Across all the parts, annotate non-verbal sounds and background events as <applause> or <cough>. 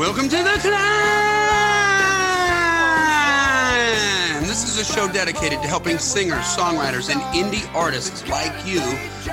Welcome to the climb. This is a show dedicated to helping singers, songwriters, and indie artists like you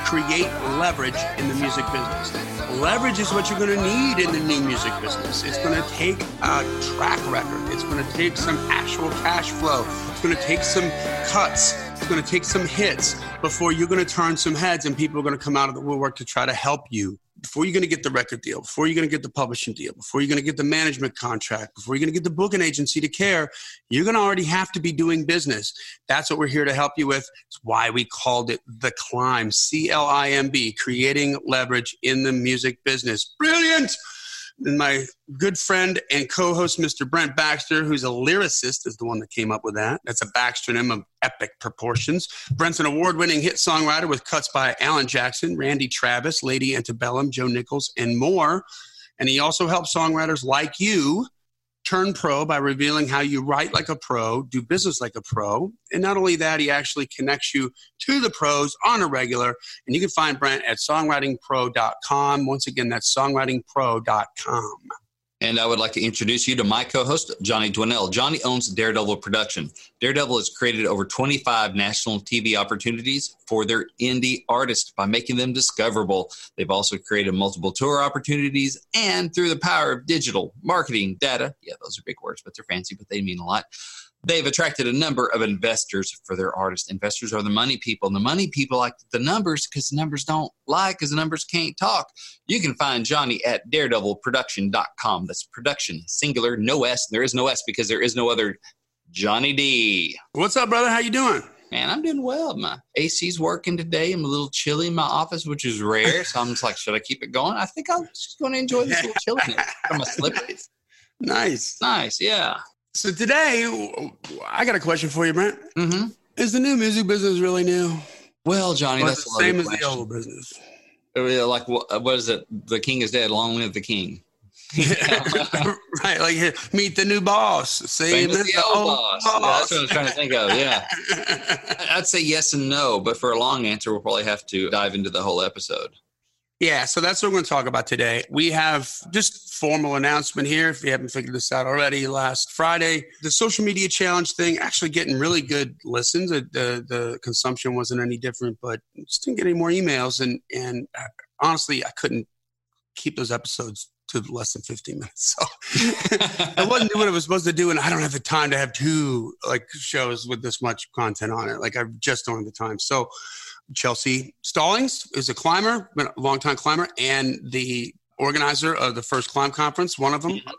create leverage in the music business. Leverage is what you're going to need in the new music business. It's going to take a track record. It's going to take some actual cash flow. It's going to take some cuts. It's going to take some hits before you're going to turn some heads and people are going to come out of the woodwork to try to help you before you're going to get the record deal, before you're going to get the publishing deal, before you're going to get the management contract, before you're going to get the booking agency to care, you're going to already have to be doing business. That's what we're here to help you with. It's why we called it The Climb, C L I M B, creating leverage in the music business. Brilliant! And my good friend and co-host mr brent baxter who's a lyricist is the one that came up with that. That's a baxtronym of epic proportions. Brent's an award-winning hit songwriter with cuts by alan jackson randy travis lady antebellum joe nichols and more. And he also helps songwriters like you turn pro by revealing how you write like a pro, do business like a pro. And not only that, he actually connects you to the pros on a regular. And you can find Brent at songwritingpro.com. Once again, that's songwritingpro.com. And I would like to introduce you to my co host, Johnny Dwinell. Johnny owns Daredevil Production. Daredevil has created over 25 national TV opportunities for their indie artists by making them discoverable. They've also created multiple tour opportunities, and through the power of digital marketing data yeah, those are big words, but they're fancy, but they mean a lot they've attracted a number of investors for their artists. Investors are the money people, and the money people like the numbers because the numbers don't lie because the numbers can't talk. You can find Johnny at daredevilproduction.com. That's production, singular, no S. There is no S because there is no other Johnny D. What's up, brother? How you doing? Man, I'm doing well. My AC's working today. I'm a little chilly in my office, which is rare. So I'm just like, should I keep it going? I think I'm just going to enjoy this little chilliness. I'm a slipper. Nice. Nice. Yeah. So today, I got a question for you, Brent. Mm-hmm. Is the new music business really new? Well, Johnny, that's the same as the old business. Uh, Like what, what is it? The king is dead. Long live the king. <laughs> right, like meet the new boss. As as the old boss. Yeah, that's what I was trying to think of. Yeah, <laughs> I'd say yes and no, but for a long answer, we'll probably have to dive into the whole episode. Yeah, so that's what we're going to talk about today. We have just formal announcement here. If you haven't figured this out already, last Friday, the social media challenge thing actually getting really good listens. The the, the consumption wasn't any different, but just didn't get any more emails. And and uh, honestly, I couldn't keep those episodes to less than 15 minutes. So I wasn't doing what I was supposed to do, and I don't have the time to have two like shows with this much content on it. Like I just don't have the time. So Chelsea Stallings is a climber, been a longtime climber, and the organizer of the first climb conference. One of them Mhm. up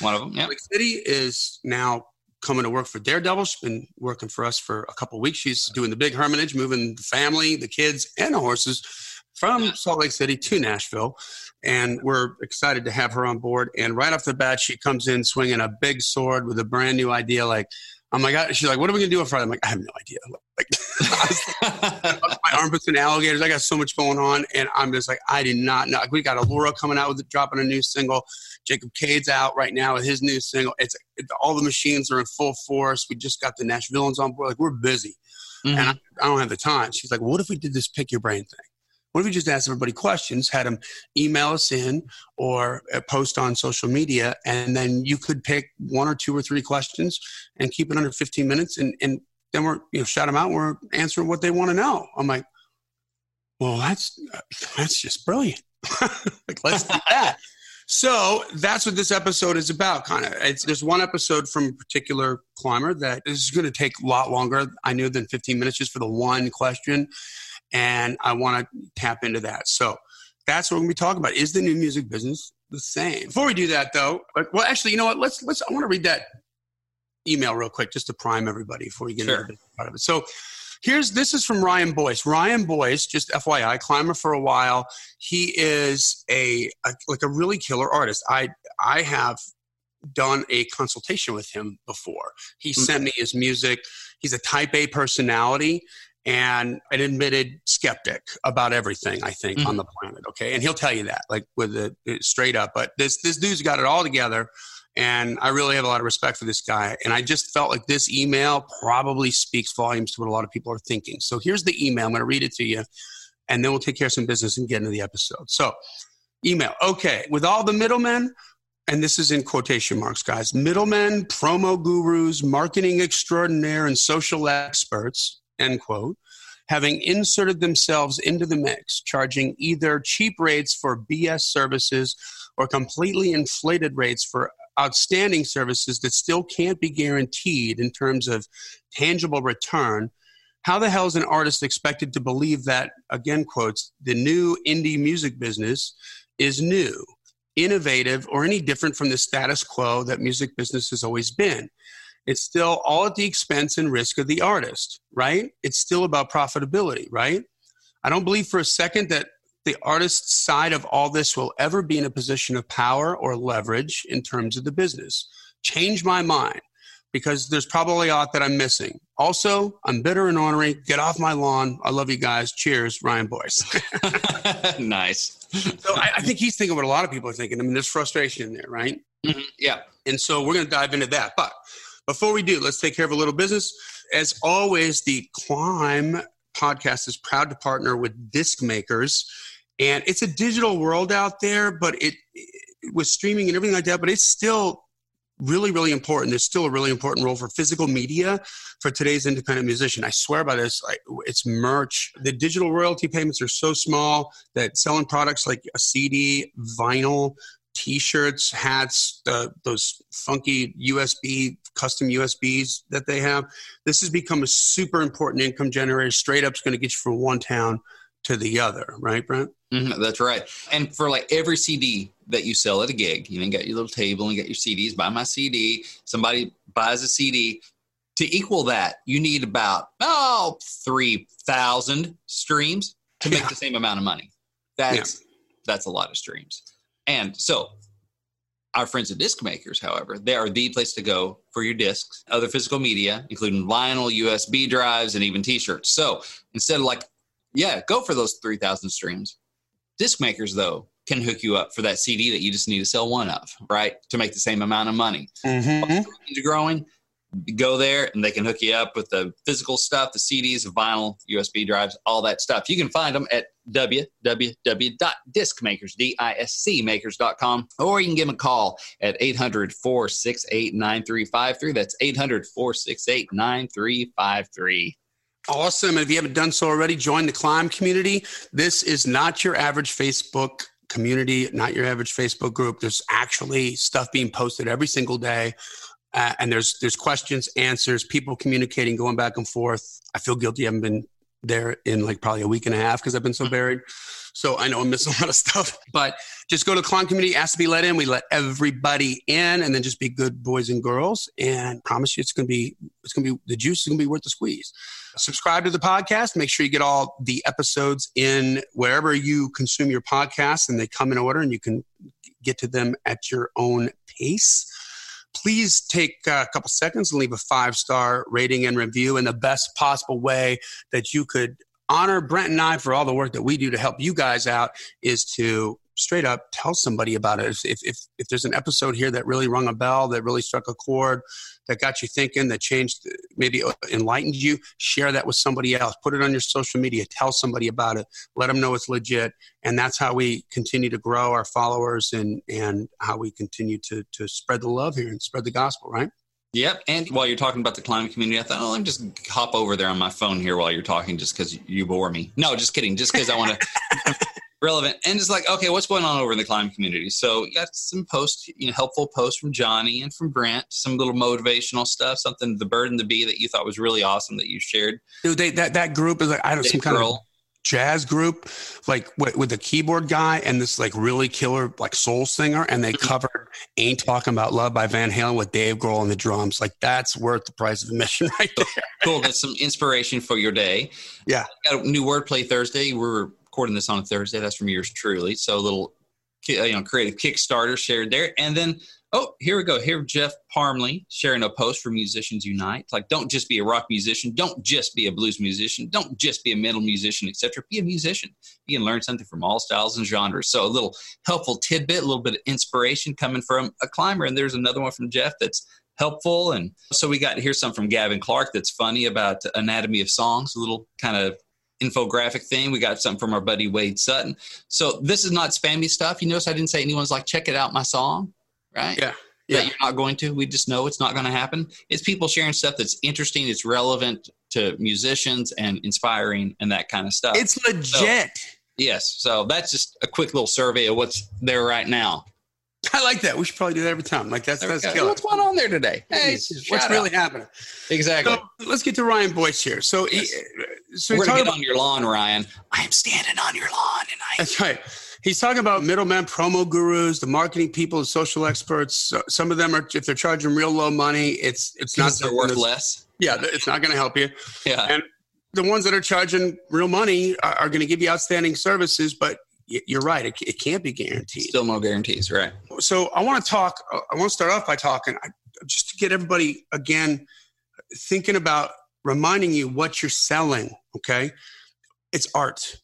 One of them. Yeah. Lake City is now coming to work for Daredevil. She's been working for us for a couple of weeks. She's doing the big hermitage, moving the family, the kids, and the horses from Salt Lake City to Nashville. And we're excited to have her on board. And right off the bat, she comes in swinging a big sword with a brand new idea. Like, I'm like, she's like, what are we gonna do on Friday? I'm like, I have no idea. Like, <laughs> my armpits and alligators. I got so much going on, and I'm just like, I did not know. Like, we got Allura coming out with dropping a new single. Jacob Cade's out right now with his new single. It's it, all the machines are in full force. We just got the Nashvilleans on board. Like, we're busy, Mhm. and I, I don't have the time. She's like, what if we did this pick your brain thing? What if we just asked everybody questions, had them email us in or uh, post on social media, and then you could pick one or two or three questions and keep it under 15 minutes, and, and then we're you know shout them out. We're answering what they want to know. I'm like, well, that's that's just brilliant. <laughs> like, let's do that. So that's what this episode is about. Kind of, it's there's one episode from a particular climber that is going to take a lot longer. I knew than 15 minutes just for the one question, and I want to tap into that. So that's what we're going to be talking about. Is the new music business the same? Before we do that, though, but, well, actually, you know what? Let's let's. I want to read that email real quick just to prime everybody before we get Sure. into part of it. So here's this is from Ryan Boyce. Ryan Boyce, just FYI, climber for a while. He is a, a like a really killer artist. I I have done a consultation with him before. He Mm. sent me his music. He's a type A personality and an admitted skeptic about everything I think on mm-hmm. the planet. Okay, and he'll tell you that like with the uh, straight up. But this this dude's got it all together, and I really have a lot of respect for this guy. And I just felt like this email probably speaks volumes to what a lot of people are thinking. So here's the email. I'm going to read it to you, and then we'll take care of some business and get into the episode. So, email. Okay, with all the middlemen and this is in quotation marks, guys, middlemen, promo gurus, marketing extraordinaire, and social experts, end quote, having inserted themselves into the mix, charging either cheap rates for BS services or completely inflated rates for outstanding services that still can't be guaranteed in terms of tangible return. How the hell is an artist expected to believe that, again, quotes, the new indie music business is new, innovative, or any different from the status quo that music business has always been? It's still all at the expense and risk of the artist, right? It's still about profitability, right? I don't believe for a second that the artist's side of all this will ever be in a position of power or leverage in terms of the business. Change my mind because there's probably a lot that I'm missing. Also, I'm bitter and ornery. Get off my lawn. I love you guys. Cheers, Ryan Boyce. <laughs> nice. so I, I, think he's thinking what a lot of people are thinking. I mean, there's frustration in there, right? Mm-hmm. Yeah. And so we're going to dive into that. But before we do, let's take care of a little business. As always, the Climb podcast is proud to partner with disc makers. And it's a digital world out there but it, it with streaming and everything like that but it's still really really important. There's still a really important role for physical media for today's independent musician. I swear by this like it's merch. The digital royalty payments are so small that selling products like a cd vinyl t-shirts hats uh, those funky usb custom usbs that they have this has become a super important income generator straight up is going to get you from one town to the other right brent Mm-hmm, that's right. And for like every CD that you sell at a gig, you know, got your little table and got your CDs. Buy my CD. Somebody buys a CD. To equal that, you need about oh three thousand streams to make yeah. the same amount of money. That's yeah. that's a lot of streams. And so, our friends at Disc Makers, however, they are the place to go for your discs, other physical media, including vinyl, USB drives, and even T-shirts. So instead of like, yeah, go for those three thousand streams Disc makers, though, can hook you up for that CD that you just need to sell one of, right? To make the same amount of money. Mm-hmm. Growing, go there and they can hook you up with the physical stuff, the CDs, vinyl, USB drives, all that stuff. You can find them at www.discmakers, D-I-S-C makers.com, or you can give them a call at 800-468-9353. That's 800-468-9353. Awesome. And if you haven't done so already, join the Climb community. This is not your average Facebook community, not your average Facebook group. There's actually stuff being posted every single day. Uh, and there's there's questions, answers, people communicating, going back and forth. I feel guilty. I haven't been there in like probably a week and a half because I've been so mm-hmm. buried. So I know I'm missing a lot of stuff. <laughs> But just go to Climb Community, ask to be let in. We let everybody in, and then just be good boys and girls. And promise you, it's gonna be it's gonna be the juice is gonna be worth the squeeze. Subscribe to the podcast. Make sure you get all the episodes in wherever you consume your podcast, and they come in order, and you can get to them at your own pace please take a couple seconds and leave a five star rating and review in the best possible way that you could. Honor Brent and I for all the work that we do to help you guys out is to straight up tell somebody about it. If, if, if there's an episode here that really rung a bell, that really struck a chord, that got you thinking, that changed, maybe enlightened you, share that with somebody else. Put it on your social media. Tell somebody about it. Let them know it's legit. And that's how we continue to grow our followers and, and how we continue to, to spread the love here and spread the gospel, right? Yep. And while you're talking about the climbing community, I thought, oh, let me just hop over there on my phone here while you're talking just because you bore me. No, just kidding. Just because I want to <laughs> relevant and just like, okay, what's going on over in the climbing community? So you got some posts, you know, helpful posts from Johnny and from Brent, some little motivational stuff, something the bird and the bee that you thought was really awesome that you shared. Dude, they, that, that group is like, I don't some kind of jazz group, like with, with a keyboard guy and this like really killer like soul singer, and they mm-hmm. covered "Ain't Talking About Love" by Van Halen with Dave Grohl on the drums. Like that's worth the price of admission <laughs> right there. cool. That's some inspiration for your day. Yeah. Got a new wordplay Thursday. We're recording this on a Thursday. That's from yours truly. So a little, uh, you know, creative Kickstarter shared there, and then Oh, here we go. Here, Jeff Parmley sharing a post for Musicians Unite. Like, don't just be a rock musician. Don't just be a blues musician. Don't just be a metal musician, etc. Be a musician. You can learn something from all styles and genres. So, a little helpful tidbit, a little bit of inspiration coming from a climber. And there's another one from Jeff that's helpful. And so, we got to hear some from Gavin Clark that's funny about anatomy of songs, a little kind of infographic thing. We got something from our buddy Wade Sutton. So, this is not spammy stuff. You notice I didn't say anyone's like, check it out, my song right? Yeah. That Yeah. you're not going to. We just know it's not going to happen. It's people sharing stuff that's interesting, it's relevant to musicians and inspiring and that kind of stuff. It's legit. yes. So that's just a quick little survey of what's there right now. <laughs> I like that. We should probably do that every time. Like that's that's killer. What's going on there today? Hey, what's shout really happening? exactly. So let's get to Ryan Boyce here. So, he, uh, so We're gonna get on your lawn, Ryan. I am standing on your lawn, and I. That's right. He's talking about middlemen, promo gurus, the marketing people, the social experts. So- Some of them are, if they're charging real low money, it's it's not they're worth less. Yeah, it's not going to help you. Yeah. And the ones that are charging real money are, are going to give you outstanding services, but you're right, it, it can't be guaranteed. Still no guarantees, right? So I want to talk. I want to start off by talking I- just to get everybody again thinking about reminding you what you're selling. Okay, it's art.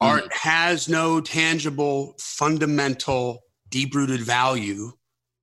Art has no tangible, fundamental, deep-rooted value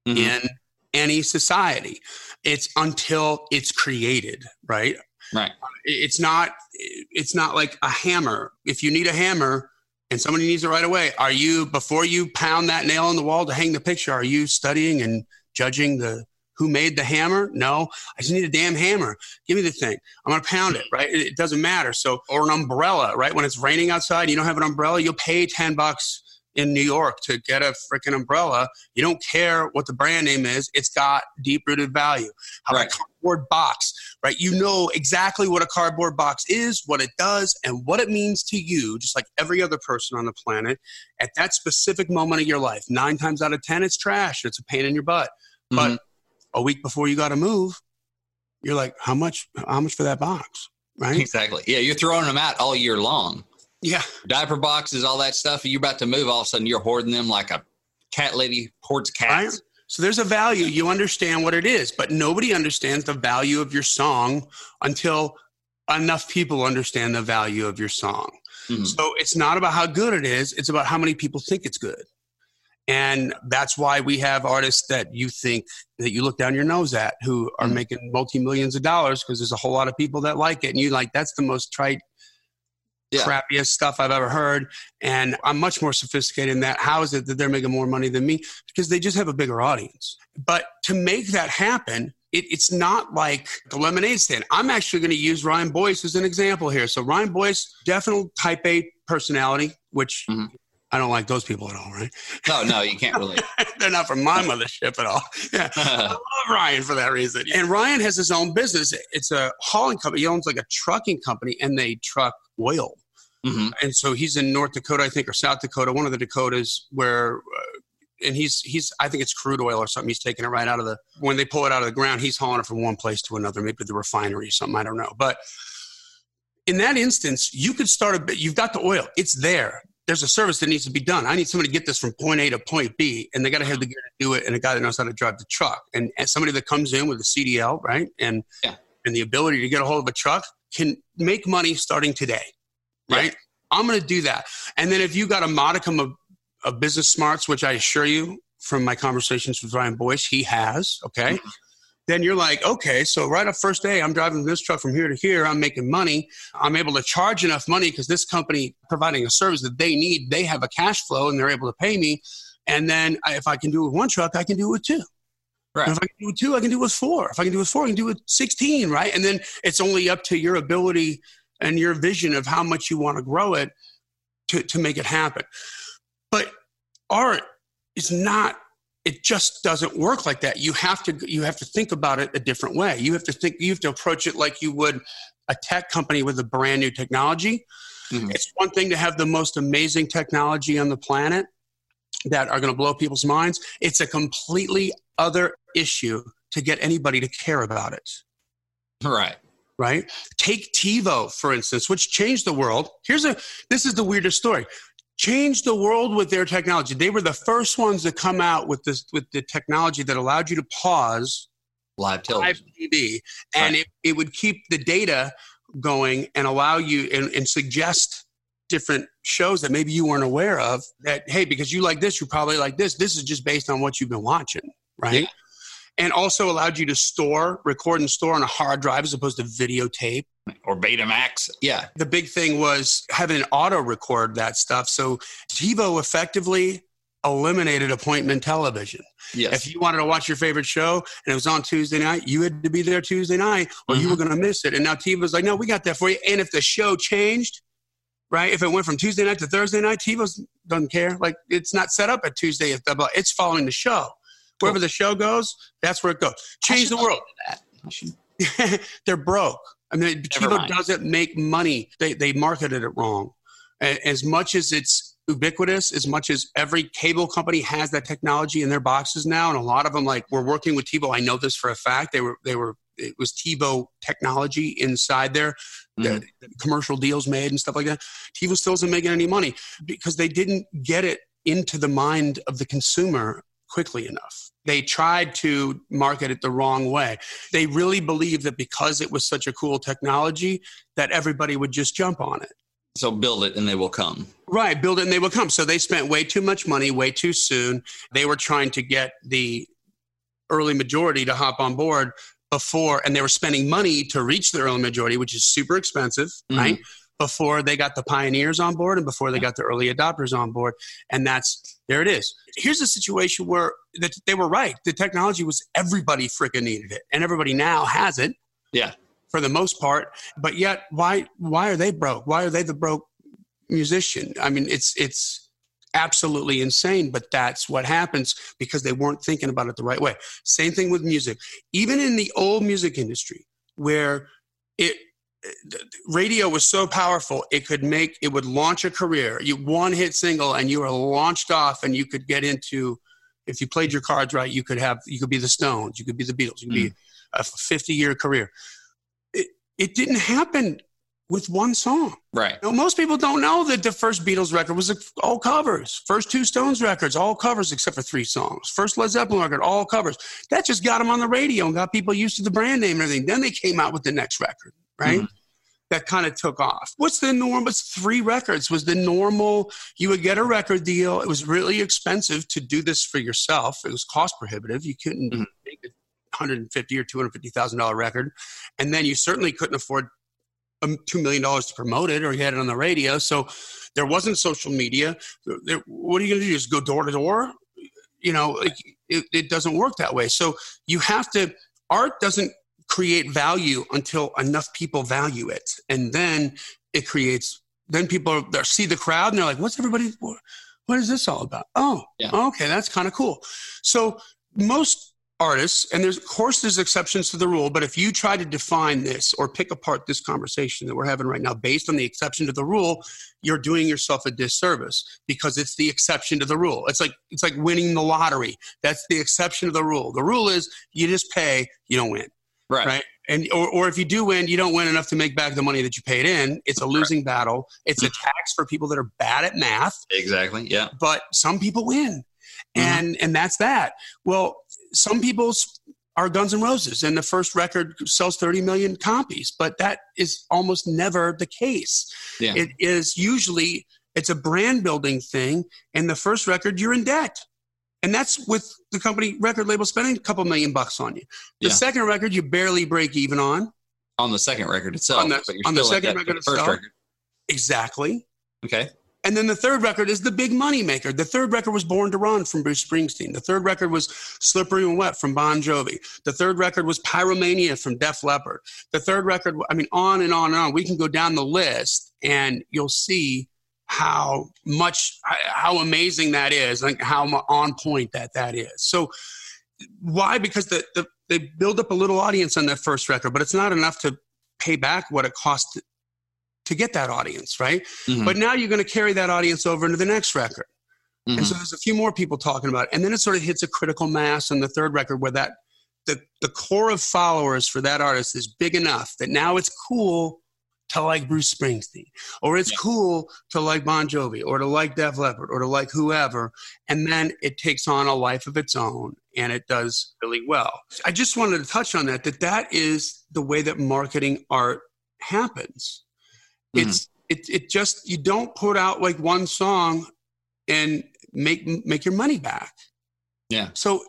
Mhm. in any society. It's until it's created, right? Right. It's not. It's not like a hammer. If you need a hammer and somebody needs it right away, are you before you pound that nail on the wall to hang the picture? Are you studying and judging the who made the hammer? No, I just need a damn hammer. Give me the thing. I'm gonna pound it. Right? It, doesn't matter. So or an umbrella. Right? When it's raining outside, you don't have an umbrella. You'll pay ten bucks in New York to get a freaking umbrella. You don't care what the brand name is. It's got deep rooted value. How about Right. a cardboard box? Right? You know exactly what a cardboard box is, what it does, and what it means to you, just like every other person on the planet at that specific moment of your life. Nine times out of ten, it's trash. It's a pain in your butt. But Mhm. a week before you got to move, you're like, how much? How much for that box? Right? exactly. Yeah, you're throwing them out all year long. Yeah. Diaper boxes, all that stuff. You're about to move. All of a sudden, you're hoarding them like a cat lady hoards cats. So there's a value. You understand what it is, but nobody understands the value of your song until enough people understand the value of your song. Mhm. So it's not about how good it is, it's about how many people think it's good. And that's why we have artists that you think that you look down your nose at who are Mhm. making multi millions of dollars because there's a whole lot of people that like it. And you like, that's the most trite, Yeah. crappiest stuff I've ever heard. And I'm much more sophisticated in that. How is it that they're making more money than me? Because they just have a bigger audience. But to make that happen, it, it's not like the lemonade stand. I'm actually going to use Ryan Boyce as an example here. So Ryan Boyce, definite type A personality, which Mhm. I don't like those people at all, right? No, no, you can't relate. <laughs> They're not from my mothership at all. <laughs> Yeah. I <laughs> love Ryan for that reason. And Ryan has his own business. It's a hauling company. He owns like a trucking company and they truck oil. Hmm And so he's in North Dakota, I think, or South Dakota, one of the Dakotas where, uh, and he's, he's, I think it's crude oil or something. He's taking it right out of the, when they pull it out of the ground, he's hauling it from one place to another, maybe the refinery or something. I don't know. But in that instance, you could start a bit, you've got the oil, it's there. There's a service that needs to be done. I need somebody to get this from point A to point B, and they got to have the gear to do it, and a guy that knows how to drive the truck, and, and somebody that comes in with a CDL, right, and Yeah. and the ability to get a hold of a truck can make money starting today, Yeah. right? I'm going to do that, and then if you got a modicum of, of business smarts, which I assure you from my conversations with Ryan Boyce, he has, okay. Mm-hmm. Then you're like, okay, so right up first day, I'm driving this truck from here to here. I'm making money. I'm able to charge enough money because this company providing a service that they need, they have a cash flow and they're able to pay me. And then I, if I can do it with one truck, I can do it with two. Right. And if I can do it with two, I can do it with four. If I can do it with four, I can do it with 16, right? And then it's only up to your ability and your vision of how much you want to grow it to, to make it happen. But art is not it just doesn't work like that you have to you have to think about it a different way you have to think you have to approach it like you would a tech company with a brand new technology Mhm. it's one thing to have the most amazing technology on the planet that are going to blow people's minds it's a completely other issue to get anybody to care about it Right. Right? Take TiVo, for instance, which changed the world. Here's a this is the weirdest story. Changed the world with their technology. They were the first ones to come out with this with the technology that allowed you to pause Live live television. TV and Right. it, it would keep the data going and allow you and, and suggest different shows that maybe you weren't aware of that hey because you like this you probably like this this is just based on what you've been watching right Yeah. And also allowed you to store record and store on a hard drive as opposed to videotape Or Betamax. Yeah. the big thing was having an auto record that stuff. So TiVo effectively eliminated appointment television. Yes. If you wanted to watch your favorite show and it was on Tuesday night, you had to be there Tuesday night or you were Mm-hmm. going to miss it. And now TiVo's like, no, we got that for you. And if the show changed, right? If it went from Tuesday night to Thursday night, TiVo's doesn't care. Like it's not set up at Tuesday. It's following the show. Wherever the show goes, that's where it goes. Change the world. that. I should- <laughs> They're broke. I mean, TiVo doesn't make money. They they marketed it wrong. As much as it's ubiquitous, as much as every cable company has that technology in their boxes now, and a lot of them like we're working with TiVo. I know this for a fact. They were they were it was TiVo technology inside there. The, mm-hmm. the commercial deals made and stuff like that. TiVo still isn't making any money because they didn't get it into the mind of the consumer quickly enough. They tried to market it the wrong way. They really believed that because it was such a cool technology, that everybody would just jump on it. So build it and they will come. Right, build it and they will come. So they spent way too much money, way too soon. They were trying to get the early majority to hop on board before, and they were spending money to reach the early majority, which is super expensive, Mhm. right? Before they got the pioneers on board and before they got the early adopters on board. And that's, there it is. Here's a situation where that they were right. The technology was everybody freaking needed it, and everybody now has it Yeah. for the most part. But yet, why why are they broke? Why are they the broke musician? I mean, it's it's absolutely insane, but that's what happens because they weren't thinking about it the right way. Same thing with music. Even in the old music industry, where it radio was so powerful it could make it would launch a career you one hit single and you were launched off and you could get into if you played your cards right you could have you could be the stones you could be the beatles you could be hmm. a 50 year career it, it didn't happen with one song Right. you know, most people don't know that the first Beatles record was all covers. First two Stones records, all covers except for three songs. First Led Zeppelin record, all covers. That just got them on the radio and got people used to the brand name and everything. Then they came out with the next record, right? That kind of took off. What's the norm? It's three records. Was the normal? You would get a record deal. It was really expensive to do this for yourself. It was cost prohibitive. You couldn't Mhm. make a hundred and fifty or two hundred fifty thousand dollar record, and then you certainly couldn't afford um, two million dollars to promote it, or you had it on the radio. So there wasn't social media. There, what are you going to do? Just go door to door? You know, like, it, it doesn't work that way. So you have to. Art doesn't create value until enough people value it, and then it creates. Then people they see the crowd and they're like, "What's everybody? What, what is this all about?" Oh, Yeah. okay, that's kind of cool. So most artists, and there's of course there's exceptions to the rule, but if you try to define this or pick apart this conversation that we're having right now based on the exception to the rule, you're doing yourself a disservice because it's the exception to the rule. It's like it's like winning the lottery. That's the exception to the rule. The rule is you just pay, you don't win Right. right? And or, or if you do win, you don't win enough to make back the money that you paid in. It's a losing battle. It's a tax for people that are bad at math, Exactly. Yeah. but some people win, Mhm. and and that's that. Well, some people's are Guns N' Roses, and the first record sells 30 million copies, but that is almost never the case. Yeah. It is usually it's a brand building thing, and the first record you're in debt. And that's with the company record label spending a couple million bucks on you. The Yeah. second record you barely break even on. On the second record itself. On the- on the second record first itself. record. Exactly. Okay. And then the third record is the big money maker. The third record was Born to Run from Bruce Springsteen. The third record was Slippery When Wet from Bon Jovi. The third record was Pyromania from Def Leppard. The third record, I mean, on and on and on. We can go down the list and you'll see how much, how amazing that is, like how on point that that is. So why? Because the, the they build up a little audience on that first record, but it's not enough to pay back what it cost to, to get that audience, right? Mhm. But now you're going to carry that audience over into the next record. Mhm. And so there's a few more people talking about it. And then it sort of hits a critical mass on the third record where that the, the core of followers for that artist is big enough that now it's cool to like Bruce Springsteen, or it's Yeah. cool to like Bon Jovi, or to like Def Leppard, or to like whoever. And then it takes on a life of its own and it does really well. I just wanted to touch on that, that that is the way that marketing art happens. Mhm. It's, it, it just, you don't put out like one song and make, make your money back. Yeah. So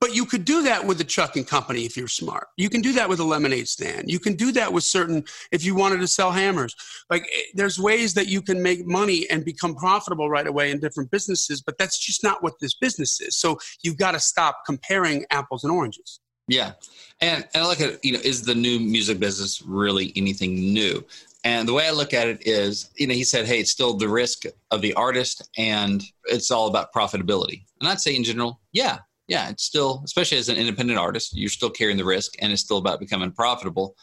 But you could do that with a trucking company if you're smart. You can do that with a lemonade stand. You can do that with certain, if you wanted to sell hammers. Like eh, there's ways that you can make money and become profitable right away in different businesses, but that's just not what this business is. So you've got to stop comparing apples and oranges. Yeah. And, and I look at, you know, is the new music business really anything new? And the way I look at it is, you know, he said, hey, it's still the risk of the artist and it's all about profitability. And I'd say in general, yeah, yeah, it's still, especially as an independent artist, you're still carrying the risk and it's still about becoming profitable.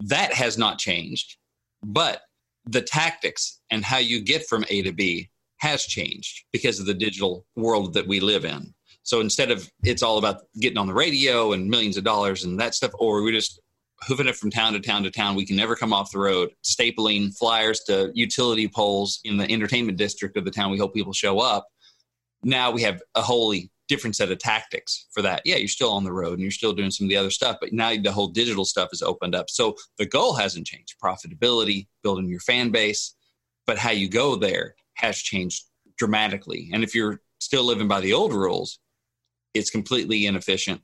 That has not changed. But the tactics and how you get from A to B has changed because of the digital world that we live in. So instead of it's all about getting on the radio and millions of dollars and that stuff, or we just hoofing it from town to town to town. We can never come off the road, stapling flyers to utility poles in the entertainment district of the town. We hope people show up. Now we have a wholly different set of tactics for that. Yeah, you're still on the road and you're still doing some of the other stuff, but now the whole digital stuff is opened up. So the goal hasn't changed profitability, building your fan base, but how you go there has changed dramatically. And if you're still living by the old rules, it's completely inefficient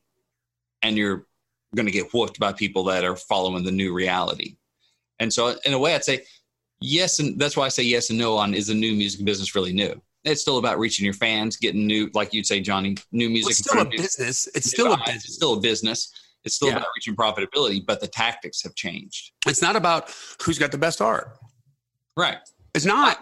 and you're going to get whooped by people that are following the new reality. And so, in a way, I'd say yes, and that's why I say yes and no on is the new music business really new? It's still about reaching your fans, getting new, like you'd say, Johnny, new music. Well, it's still a business. It's still a business. It's still a business. It's still yeah. about reaching profitability, but the tactics have changed. It's not about who's got the best art. Right. It's not.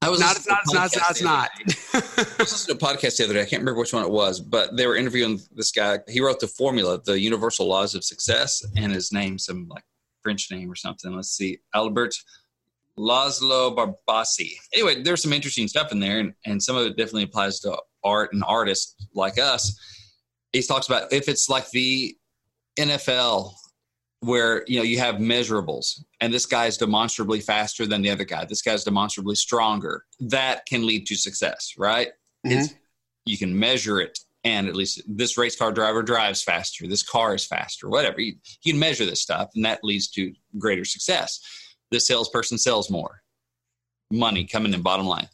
I was not, it's not, it's not, it's not, it's not. I was listening to a podcast the other day. I can't remember which one it was, but they were interviewing this guy. He wrote the formula, the universal laws of success, and his name, some like French name or something. Let's see, Albert Laszlo Barabasi. Anyway, there's some interesting stuff in there, and, and some of it definitely applies to art and artists like us. He talks about if it's like the NFL where you know you have measurables and this guy is demonstrably faster than the other guy this guy's demonstrably stronger that can lead to success right mm-hmm. you can measure it and at least this race car driver drives faster this car is faster whatever you, you can measure this stuff and that leads to greater success this salesperson sells more money coming in bottom line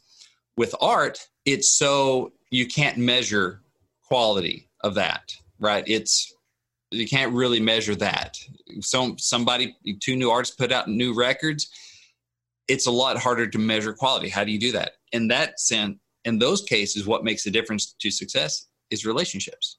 with art it's so you can't measure quality of that right it's you can't really measure that. So somebody, two new artists put out new records. It's a lot harder to measure quality. How do you do that? In that sense, in those cases, what makes the difference to success is relationships.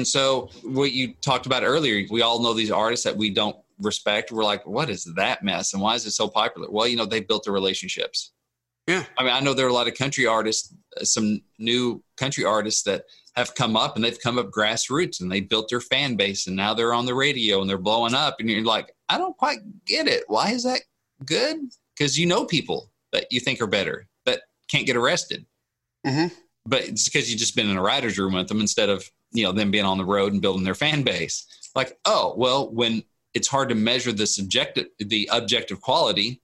And so what you talked about earlier, we all know these artists that we don't respect. We're like, what is that mess? And why is it so popular? Well, you know, they built the relationships. Yeah. I mean, I know there are a lot of country artists, uh, some new country artists that have come up and they've come up grassroots and they built their fan base and now they're on the radio and they're blowing up. And you're like, I don't quite get it. Why is that good? Because you know people that you think are better that can't get arrested. Mm-hmm. But it's because you've just been in a writer's room with them instead of you know them being on the road and building their fan base like oh well when it's hard to measure the subjective, the objective quality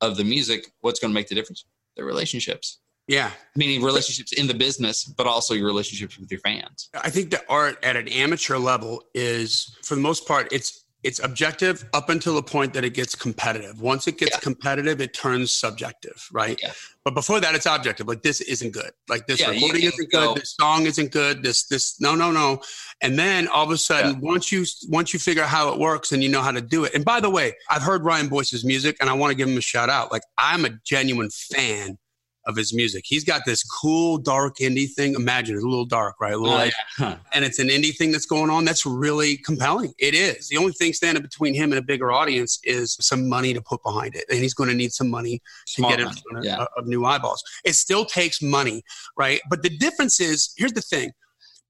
of the music. What's going to make the difference? The relationships. Yeah. Meaning relationships in the business, but also your relationships with your fans. I think the art at an amateur level is, for the most part, it's it's objective up until the point that it gets competitive. Once it gets yeah. competitive, it turns subjective, right? Yeah. But before that, it's objective. Like this isn't good. Like this yeah, recording isn't go. good. This song isn't good. This this no no no. And then all of a sudden, once you once you figure out how it works and you know how to do it. And by the way, I've heard Ryan Boyce's music, and I want to give him a shout out. Like I'm a genuine fan of his music. He's got this cool dark indie thing. Imagine it's a little dark, right? A little, oh, yeah. and it's an indie thing that's going on. That's really compelling. It is. The only thing standing between him and a bigger audience is some money to put behind it, and he's going to need some money to get in front of, yeah. Uh, of new eyeballs. It still takes money, right? But the difference is, here's the thing.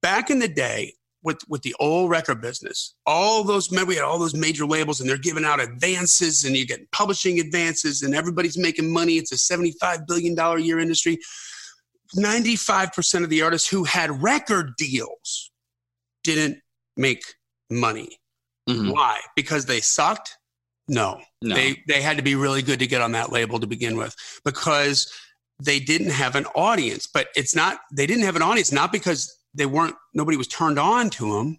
Back in the day, with with the old record business. All those remember we had all those major labels and they're giving out advances and you're getting publishing advances and everybody's making money. It's a $75 billion a year industry. 95% of the artists who had record deals didn't make money. Mm-hmm. Why? Because they sucked? No. no. They they had to be really good to get on that label to begin with because they didn't have an audience. But it's not they didn't have an audience not because they weren't nobody was turned on to them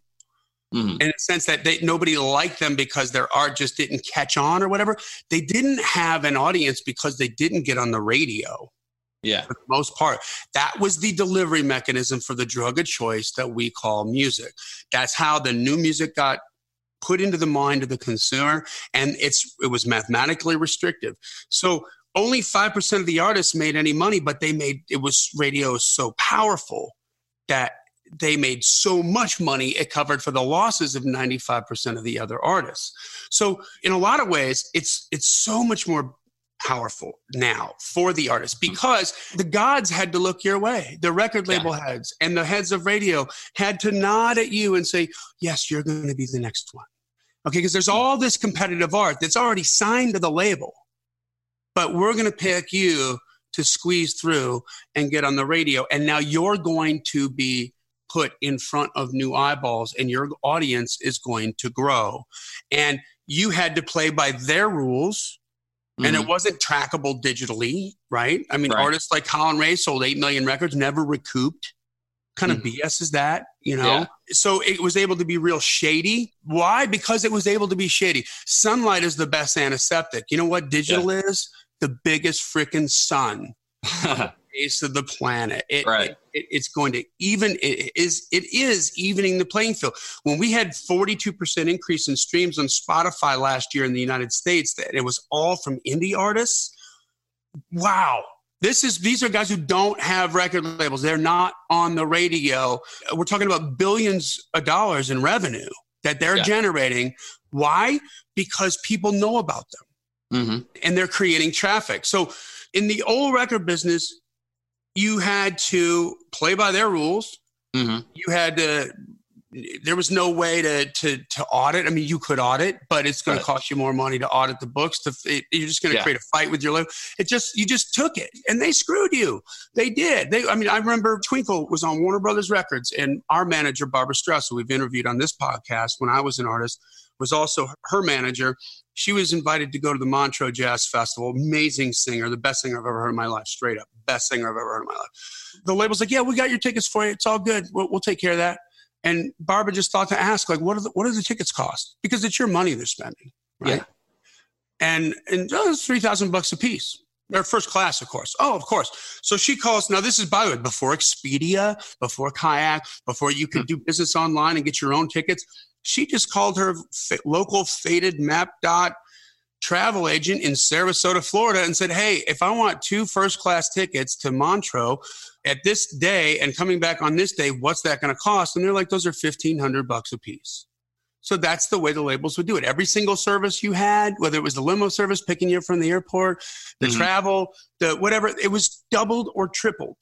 mm-hmm. in a sense that they, nobody liked them because their art just didn't catch on or whatever. They didn't have an audience because they didn't get on the radio yeah. for the most part. That was the delivery mechanism for the drug of choice that we call music. That's how the new music got put into the mind of the consumer and it's it was mathematically restrictive. So only 5% of the artists made any money but they made it was radio so powerful that they made so much money it covered for the losses of 95% of the other artists so in a lot of ways it's it's so much more powerful now for the artist hmm. because the gods had to look your way the record label yeah. heads and the heads of radio had to nod at you and say yes you're going to be the next one okay because there's all this competitive art that's already signed to the label but we're going to pick you to squeeze through and get on the radio and now you're going to be put in front of new eyeballs and your audience is going to grow. And you had to play by their rules. Mm-hmm. And it mm-hmm. wasn't trackable digitally, right? I mean, right. artists like Collin Raye sold 8 million records, never recouped. Kind of mm-hmm. BS is that, you know? Yeah. So it was able to be real shady. Why? Because it was able to be shady. Sunlight is the best antiseptic. You know what digital yeah. is? The biggest freaking sun <laughs> face of the planet. It, right. It, it, it's going to even it is it is evening the playing field. When we had 42% increase in streams on Spotify last year in the United States, that it was all from indie artists. Wow. This is these are guys who don't have record labels. They're not on the radio. We're talking about billions of dollars in revenue that they're yeah. generating. Why? Because people know about them. Mm-hmm. And they're creating traffic. So in the old record business, you had to play by their rules. Mm-hmm. You had to. There was no way to to to audit. I mean, you could audit, but it's going right. to cost you more money to audit the books. To it, you're just going to yeah. create a fight with your label. It just you just took it, and they screwed you. They did. They. I mean, I remember Twinkle was on Warner Brothers Records, and our manager Barbara Strauss, who we've interviewed on this podcast when I was an artist, was also her manager. She was invited to go to the Montreux Jazz Festival. Amazing singer, the best singer I've ever heard in my life, straight up. Best singer I've ever heard in my life. The label's like, yeah, we got your tickets for you. It's all good. We'll, we'll take care of that. And Barbara just thought to ask, like, what are the, what do the tickets cost? Because it's your money they're spending, right? Yeah. And and oh, it's three thousand bucks a piece. They're first class, of course. Oh, of course. So she calls. Now, this is by the way before Expedia, before Kayak, before you could hmm. do business online and get your own tickets. She just called her local faded map dot travel agent in Sarasota, Florida, and said, Hey, if I want two first class tickets to Montreux at this day and coming back on this day, what's that going to cost? And they're like, Those are 1500 bucks a piece. So that's the way the labels would do it. Every single service you had, whether it was the limo service picking you up from the airport, the mm-hmm. travel, the whatever, it was doubled or tripled.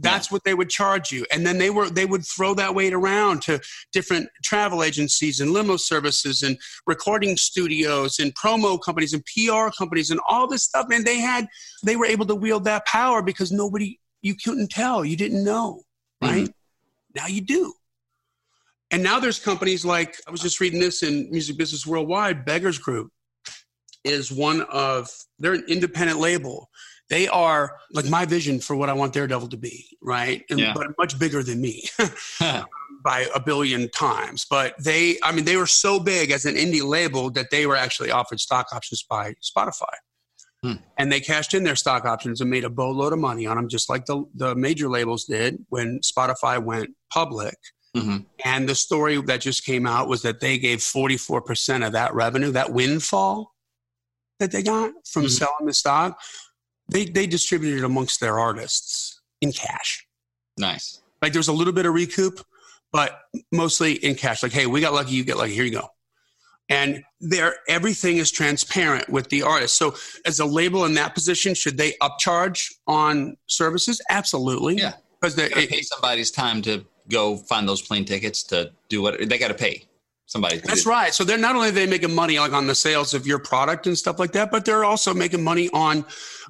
That's yeah. what they would charge you. And then they were they would throw that weight around to different travel agencies and limo services and recording studios and promo companies and PR companies and all this stuff. And they had they were able to wield that power because nobody you couldn't tell. You didn't know. Right? Mm-hmm. Now you do. And now there's companies like I was just reading this in Music Business Worldwide. Beggars Group is one of they're an independent label. They are like my vision for what I want Daredevil to be, right? And, Yeah. But much bigger than me <laughs> by a billion times. But they, I mean, they were so big as an indie label that they were actually offered stock options by Spotify. Hmm. And they cashed in their stock options and made a boatload of money on them, just like the, the major labels did when Spotify went public. hmm And the story that just came out was that they gave 44% of that revenue, that windfall that they got from Mhm. selling the stock, they, they distributed it amongst their artists in cash. Nice. Like there was a little bit of recoup, but mostly in cash. Like, hey, we got lucky, you get lucky, here you go. And there, everything is transparent with the artist. So, as a label in that position, should they upcharge on services? Absolutely. Yeah. Because they pay somebody's time to go find those plane tickets to do what they got to pay somebody. That's right. So they're not only are they making money like on the sales of your product and stuff like that, but they're also making money on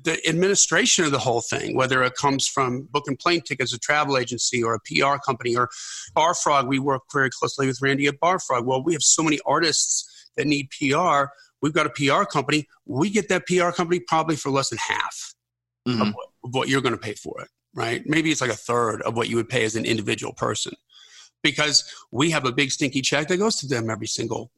the administration of the whole thing, whether it comes from booking plane tickets, a travel agency, or a PR company, or Barfrog. We work very closely with Randy at Barfrog. Well, we have so many artists that need PR. We've got a PR company. We get that PR company probably for less than half Mhm. of, what, of what you're going to pay for it, right? Maybe it's like a third of what you would pay as an individual person, because we have a big stinky check that goes to them every single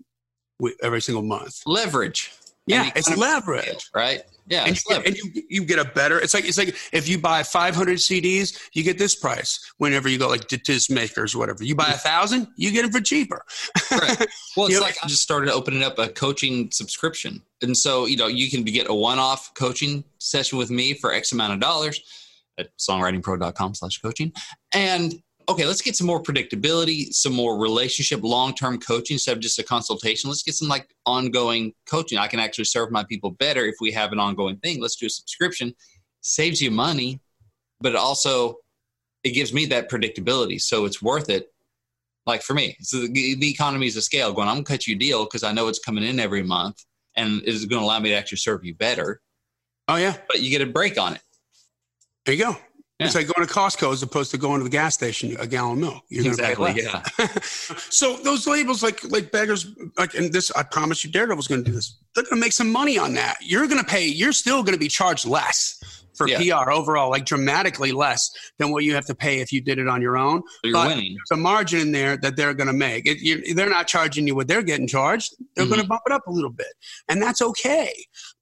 every single month. Leverage. Yeah, it's leverage. right? Yeah, And, you, and you, you get a better. It's like it's like if you buy 500 CDs, you get this price. Whenever you go like to Disc Makers, or whatever, you buy a thousand, you get them for cheaper. Right. <laughs> Well, it's You know- like I just started opening up a coaching subscription. And so, you know, you can get a one off coaching session with me for X amount of dollars at songwritingpro.com slash coaching. And okay, let's get some more predictability, some more relationship, long term coaching instead of just a consultation. Let's get some like ongoing coaching. I can actually serve my people better if we have an ongoing thing. Let's do a subscription. Saves you money, but it also it gives me that predictability. So it's worth it like for me, so the, the economy is a scale. Going, I'm gonna cut you a deal because I know it's coming in every month, and it's going to allow me to actually serve you better. Oh yeah, But you get a break on it. there you go. Yeah. It's like going to Costco as opposed to going to the gas station a gallon of milk. You're gonna pay Exactly. less. Yeah. <laughs> so those labels like like beggars like and this I promise you Daredevil's gonna do this. They're gonna make some money on that. You're gonna pay you're still gonna be charged less for Yeah. PR overall, like dramatically less than what you have to pay if you did it on your own. So you're But- winning. There's a margin in there that they're gonna make. It, you, they're not charging you what they're getting charged. They're gonna mm-hmm. bump it up a little bit. And that's okay.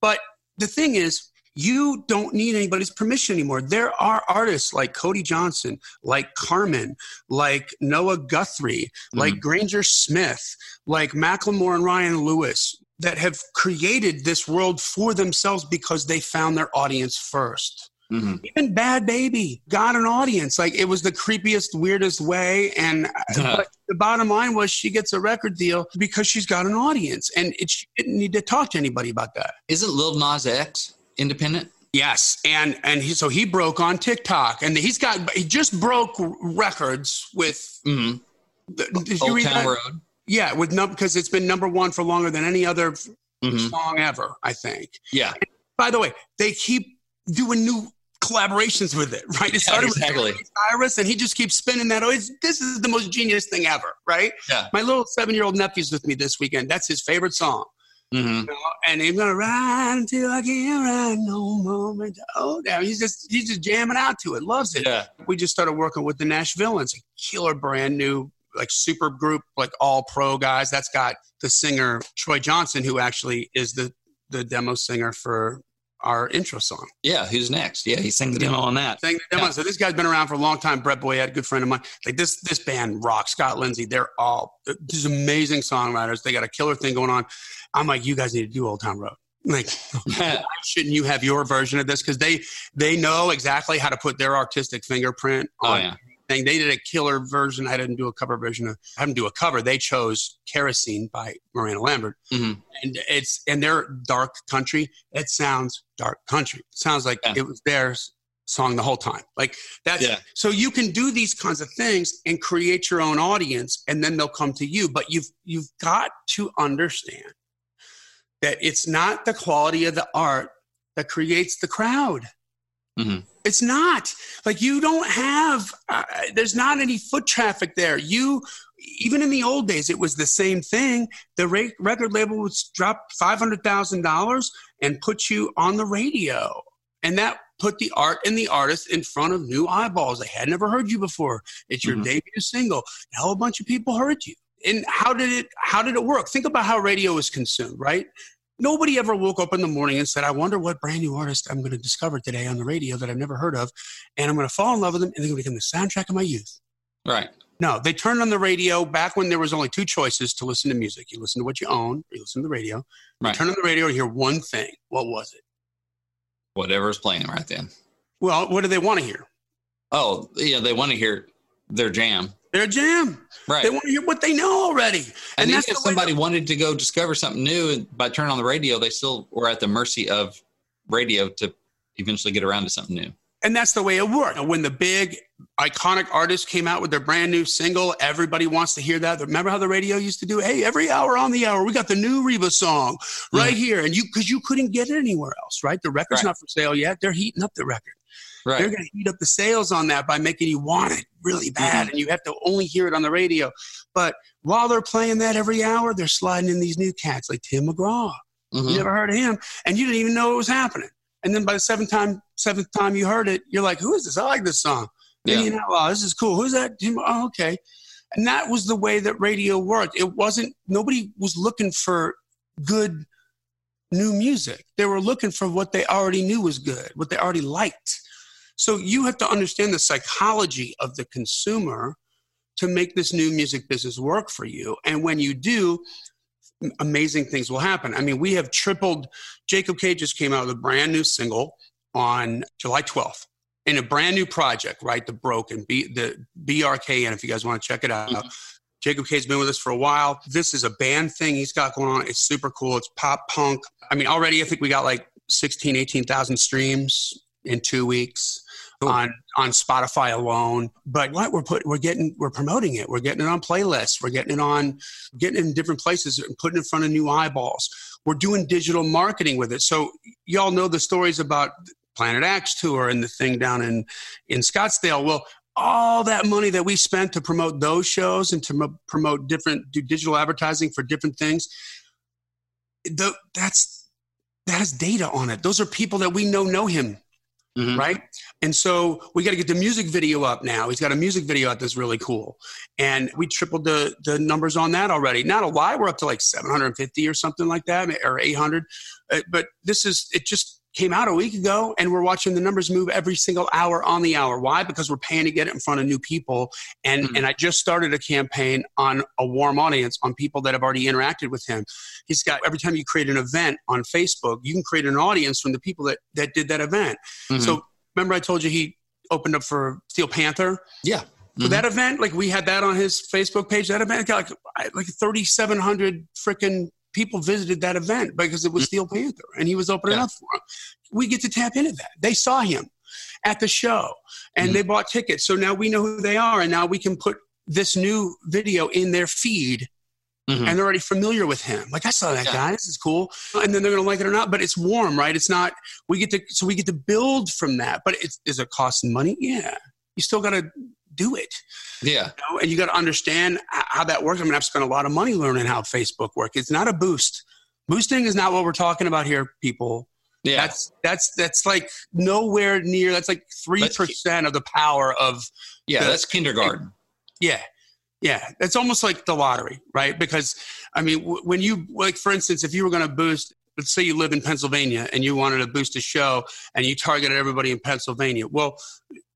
But the thing is, you don't need anybody's permission anymore. There are artists like Cody Johnson, like Carmen, like Noah Guthrie, like Granger Smith, like Macklemore and Ryan Lewis that have created this world for themselves because they found their audience first. Mhm. Even Bhad Bhabie got an audience. Like it was the creepiest, weirdest way. And <laughs> but the bottom line was she gets a record deal because she's got an audience, and it, she didn't need to talk to anybody about that. Isn't Lil Nas X independent? Yes, and and he, so he broke on TikTok, and he's got he just broke records with. hmm the- Did you Old read Town? Road. Yeah, with num because it's been number one for longer than any other Mhm. song ever. I think. Yeah. By the way, they keep doing new collaborations with it, right? It Yeah, started exactly. with Cyrus, and he just keeps spinning that. Oh, it's, this is the most genius thing ever, right? Yeah. My little seven-year-old nephew's with me this weekend. That's his favorite song. Hmm You know, and he's gonna ride until I can't ride no more. Oh, damn! He's just he's just jamming out to it, loves it. Yeah. We just started working with the Nashvilleans, a killer brand new like super group, like all pro guys. That's got the singer Troy Johnson, who actually is the the demo singer for our intro song. Yeah. Who's next? Yeah. He sang the demo on that. Sang the demo. Yeah. So this guy's been around for a long time. Brett Boyette, good friend of mine. Like this this band rocks. Scott Lindsay, they're all these amazing songwriters. They got a killer thing going on. I'm like, you guys need to do Old Town Road. <laughs> Like, <laughs> why shouldn't you have your version of this? Because they they know exactly how to put their artistic fingerprint oh on yeah. Thing. They did a killer version. I didn't do a cover version. Of, I didn't do a cover. They chose "Kerosene" by Miranda Lambert, Mhm. and it's and their dark country. It sounds dark country. It sounds like Yeah. it was their song the whole time. Like that's Yeah. so you can do these kinds of things and create your own audience, and then they'll come to you. But you've you've got to understand that it's not the quality of the art that creates the crowd. Mhm. It's not like you don't have. Uh, there's not any foot traffic there. You even in the old days, it was the same thing. The ra- record label would drop five hundred thousand dollars and put you on the radio, and that put the art and the artist in front of new eyeballs. They had never heard you before. It's your Mhm. debut single. A whole bunch of people heard you. And how did it? How did it work? Think about how radio is consumed, right? Nobody ever woke up in the morning and said, I wonder what brand new artist I'm going to discover today on the radio that I've never heard of. And I'm going to fall in love with them and they're going to become the soundtrack of my youth. Right. No, they turned on the radio back when there was only two choices to listen to music. You listen to what you own, or you listen to the radio. You Right. turn on the radio and hear one thing. What was it? Whatever's playing right then. Well, what do they want to hear? Oh, yeah, they want to hear their jam. Their jam. Right. They want to hear what they know already. and And, even that's if somebody wanted to go discover something new and by turning on the radio, they still were at the mercy of radio to eventually get around to something new. and that's the way it worked. When the big iconic artists came out with their brand new single, everybody wants to hear that. Remember how the radio used to do? Hey, every hour on the hour, we got the new Reba song right mm-hmm. here, and you because you couldn't get it anywhere else, right? The record's Right. not for sale yet. They're heating up the record. They're going to heat up the sales on that by making you want it really bad, and you have to only hear it on the radio. But while they're playing that every hour, they're sliding in these new cats like Tim McGraw. Mhm. You never heard of him, and you didn't even know it was happening. And then by the seventh time, seventh time you heard it, you're like, "Who is this? I like this song." Yeah. You know, wow, this is cool. Who's that? Tim- Oh, okay. And that was the way that radio worked. It wasn't. Nobody was looking for good new music. They were looking for what they already knew was good, what they already liked. So you have to understand the psychology of the consumer to make this new music business work for you. And when you do, amazing things will happen. I mean, we have tripled. Jacob Cage just came out with a brand new single on July 12th in a brand new project, right? The Broken, B, the BRKN, if you guys want to check it out. Mhm. Jacob Cage's been with us for a while. This is a band thing he's got going on. It's super cool. It's pop punk. I mean, already I think we got like 16, 18,000 streams in two weeks Cool. on on Spotify alone. But what we're put we're getting we're promoting it. We're getting it on playlists. We're getting it on getting it in different places and putting it in front of new eyeballs. We're doing digital marketing with it. So y'all know the stories about Planet X tour and the thing down in in Scottsdale. Well, all that money that we spent to promote those shows and to mo- promote different do digital advertising for different things, the, that's that has data on it. Those are people that we know know him Mhm. right? And so we got to get the music video up now. He's got a music video out that's really cool, and we tripled the the numbers on that already. Not a lie, we're up to like 750 or something like that, or 800. Uh, but this is it just came out a week ago, and we're watching the numbers move every single hour on the hour. Why? Because we're paying to get it in front of new people, and Mhm. and I just started a campaign on a warm audience on people that have already interacted with him. He's got every time you create an event on Facebook, you can create an audience from the people that that did that event. Mhm. So remember I told you he opened up for Steel Panther? yeah. For Mhm. that event, like we had that on his Facebook page. That event got like like 3,700 freaking people visited that event because it was Steel Panther and he was opening Yeah. up for him. We get to tap into that. They saw him at the show and Mhm. they bought tickets. So now we know who they are and now we can put this new video in their feed Mhm. and they're already familiar with him. Like I saw that Yeah. guy. This is cool. And then they're gonna like it or not. But it's warm, right? It's not. We get to so we get to build from that. But it's is it costing money? Yeah. You still got to do it, yeah. you know? and you got to understand how that works. I mean, I've spent a lot of money learning how Facebook works. It's not a boost. Boosting is not what we're talking about here, people. Yeah. That's that's that's like nowhere near. That's like three percent of the power of yeah. the- That's kindergarten. yeah. Yeah. It's almost like the lottery, right? Because, I mean, w- when you, like, for instance, if you were going to boost, let's say you live in Pennsylvania and you wanted to boost a show and you targeted everybody in Pennsylvania. Well,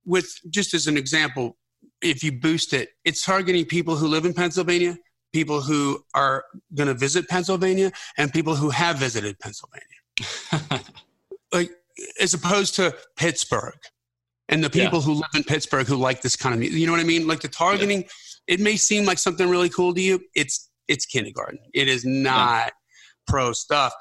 with just as an example, if you boost it, it's targeting people who live in Pennsylvania, people who are going to visit Pennsylvania, and people who have visited Pennsylvania. <laughs> like, as opposed to Pittsburgh and the Yeah. people who live in Pittsburgh who like this kind of music. You know what I mean? Like the targeting, it may seem like something really cool to you. It's it's kindergarten. It is not pro stuff.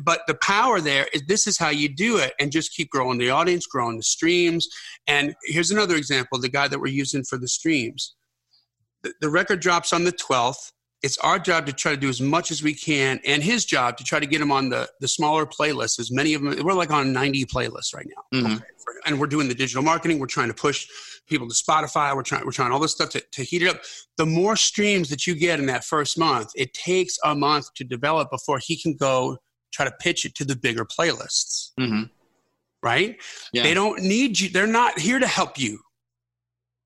But the power there is this is how you do it and just keep growing the audience, growing the streams. And here's another example, the guy that we're using for the streams. The, the record drops on the 12th it's our job to try to do as much as we can, and his job to try to get him on the the smaller playlists. As many of them, we're like on 90 playlists right now, Mhm. okay? and we're doing the digital marketing. We're trying to push people to Spotify. We're trying we're trying all this stuff to, to heat it up. The more streams that you get in that first month, it takes a month to develop before he can go try to pitch it to the bigger playlists. hmm Right? Yeah. They don't need you. They're not here to help you.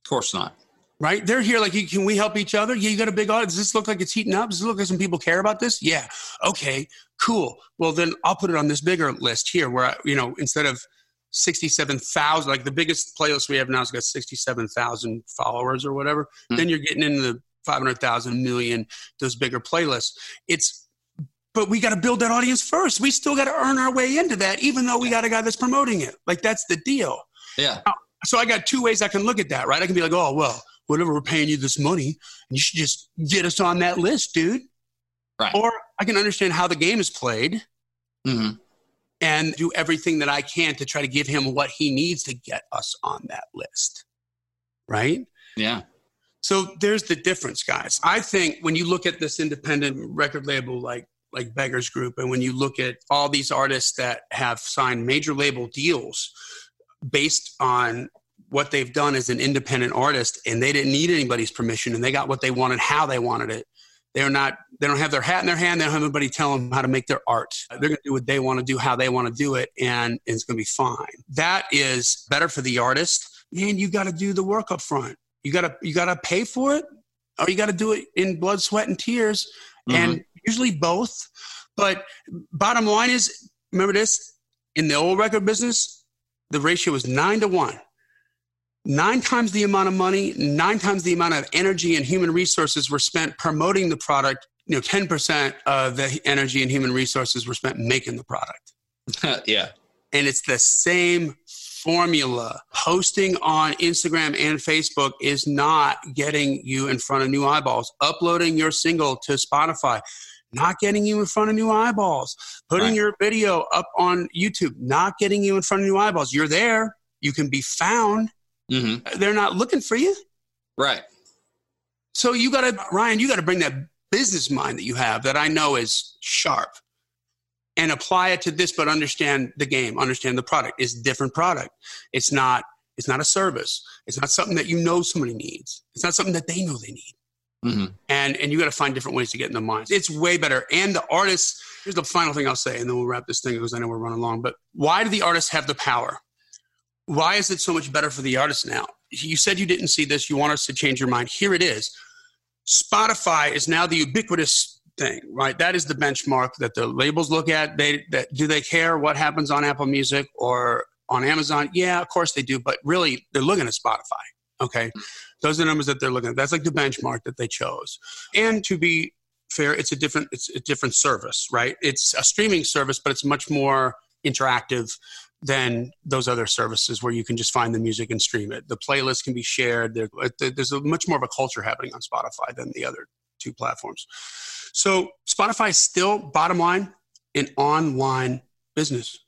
Of course not. Right? They're here like, can we help each other? Yeah, you got a big audience. Does this look like it's heating up? Does it look like some people care about this? Yeah. Okay, cool. Well, then I'll put it on this bigger list here where, I, you know, instead of 67,000, like the biggest playlist we have now has got 67,000 followers or whatever, Hmm. then you're getting into the 500,000 million, those bigger playlists. It's, but we got to build that audience first. We still got to earn our way into that, even though we got a guy that's promoting it. Like that's the deal Yeah. so I got two ways I can look at that, right? I can be like, oh, well, whatever, we're paying you this money, you should just get us on that list, dude. Right. Or I can understand how the game is played hmm and do everything that I can to try to give him what he needs to get us on that list, right? Yeah. So there's the difference, guys. I think when you look at this independent record label like like Beggars Group, and when you look at all these artists that have signed major label deals based on what they've done as an independent artist, and they didn't need anybody's permission, and they got what they wanted, how they wanted it. They're not. They don't have their hat in their hand. They don't have anybody tell them how to make their art. They're going to do what they want to do, how they want to do it, and it's going to be fine. That is better for the artist. Man, you got to do the work up front you gotta you gotta pay for it or you gotta do it in blood sweat and tears mm-hmm. and usually both but bottom line is remember this in the old record business the ratio was nine to one nine times the amount of money nine times the amount of energy and human resources were spent promoting the product you know 10% of the energy and human resources were spent making the product <laughs> yeah. and it's the same formula. Posting on Instagram and Facebook is not getting you in front of new eyeballs. Uploading your single to Spotify, not getting you in front of new eyeballs. Putting Right. your video up on YouTube, not getting you in front of new eyeballs. You're there. You can be found. Hmm They're not looking for you. Right. So you got to, Ryan, you got to bring that business mind that you have that I know is sharp and apply it to this, but understand the game, understand the product. It's a different product. It's not, it's not a service. It's not something that you know somebody needs. It's not something that they know they need. hmm And, and you got to find different ways to get in the minds. It's way better. And the artists, here's the final thing I'll say, and then we'll wrap this thing because I know we're running long. But why do the artists have the power? Why is it so much better for the artist now? You said you didn't see this. You want us to change your mind. Here it is. Spotify is now the ubiquitous thing, right? That is the benchmark that the labels look at. They that do they care what happens on Apple Music or on Amazon? Yeah, of course they do, but really they're looking at Spotify. Okay. Those are the numbers that they're looking at. That's like the benchmark that they chose. And to be fair, it's a different it's a different service, right? It's a streaming service, but it's much more interactive than those other services where you can just find the music and stream it. The playlist can be shared. There, there's a much more of a culture happening on Spotify than the other two platforms. So Spotify is still, bottom line, an online business,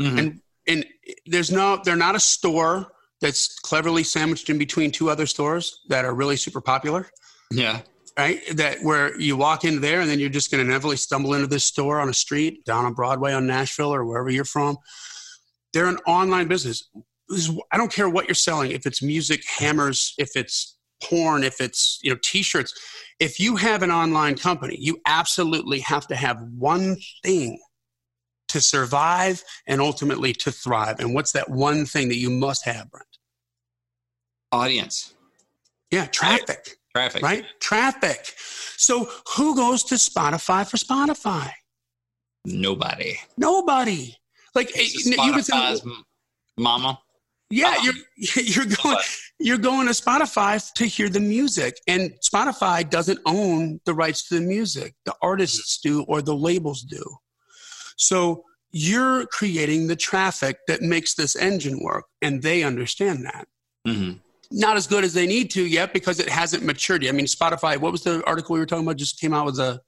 Mhm. and and there's no, they're not a store that's cleverly sandwiched in between two other stores that are really super popular Yeah. right? That where you walk in there and then you're just going to inevitably stumble into this store on a street down on Broadway on Nashville or wherever you're from. They're an online business. I don't care what you're selling. If it's music, hammers, if it's porn, if it's you know t-shirts. If you have an online company, you absolutely have to have one thing to survive and ultimately to thrive. And what's that one thing that you must have, Brent? Audience. Yeah, traffic. Traffic. right? Traffic. So who goes to Spotify for Spotify? Nobody. Nobody. Like eh, you would say, mama. yeah, Oh. you're <laughs> you're going you're going to Spotify to hear the music, and Spotify doesn't own the rights to the music. The artists do, or the labels do. So you're creating the traffic that makes this engine work, and they understand that. hmm Not as good as they need to yet because it hasn't matured yet. I mean, Spotify. What was the article we were talking about? Just came out with a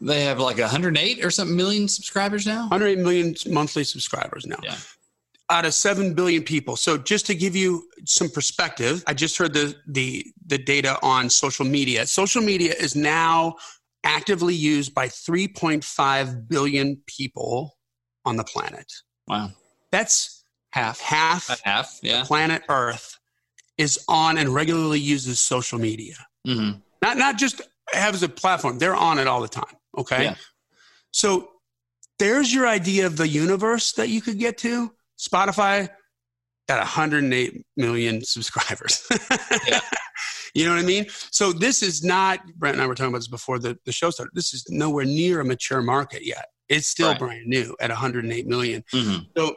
They have like 108 or something million subscribers now. 108 million monthly subscribers now. Yeah. Out of 7 billion people. So just to give you some perspective, I just heard the the the data on social media. Social media is now actively used by 3.5 billion people on the planet. Wow. That's half. Half. About half. Yeah. Planet Earth is on and regularly uses social media. Mm-hmm. Not not just has a platform; they're on it all the time. Okay. Yeah. So there's your idea of the universe that you could get to. Spotify got 108 million <laughs> subscribers. Yeah. <laughs> You know what I mean? So this is not, Brent and I were talking about this before the, the show started. This is nowhere near a mature market yet. It's still Right. brand new at 108 million. Mhm. So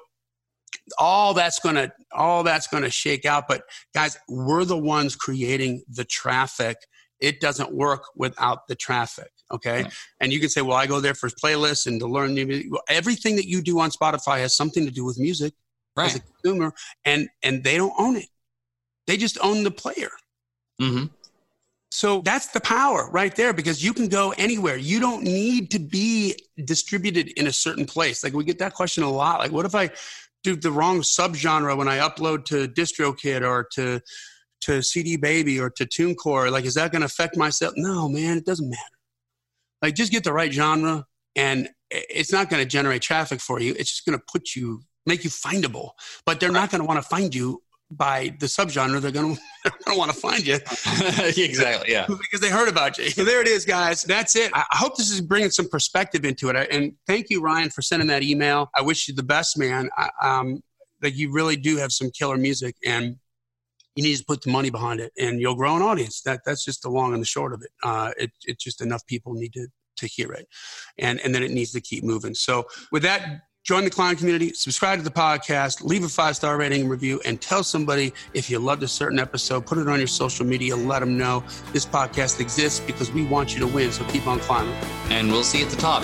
all that's gonna all that's gonna shake out. But guys, we're the ones creating the traffic. It doesn't work without the traffic. Okay. Right. And you can say, well, I go there for playlists and to learn new music. Well, everything that you do on Spotify has something to do with music as Right. a consumer, and and they don't own it. They just own the player. Mm-hmm. So that's the power right there because you can go anywhere. You don't need to be distributed in a certain place. Like we get that question a lot. Like, what if I do the wrong subgenre when I upload to DistroKid or to to CD Baby or to TuneCore? Like, is that going to affect myself? No, man, it doesn't matter. Like, just get the right genre, and it's not going to generate traffic for you. It's just going to put you make you findable. But they're not going to want to find you by the subgenre. They're going to want to find you <laughs> exactly. Yeah. because they heard about you. So there it is, guys. That's it. I hope this is bringing some perspective into it. And thank you, Ryan, for sending that email. I wish you the best, man. I, um, like you really do have some killer music, and you need to put the money behind it, and you'll grow an audience. That that's just the long and the short of it. Uh, it it's just enough people need to to hear it, and and then it needs to keep moving. So with that. Join the client community, subscribe to the podcast, leave a five star rating and review, and tell somebody if you loved a certain episode. Put it on your social media, let them know this podcast exists because we want you to win. So keep on climbing. And we'll see you at the top.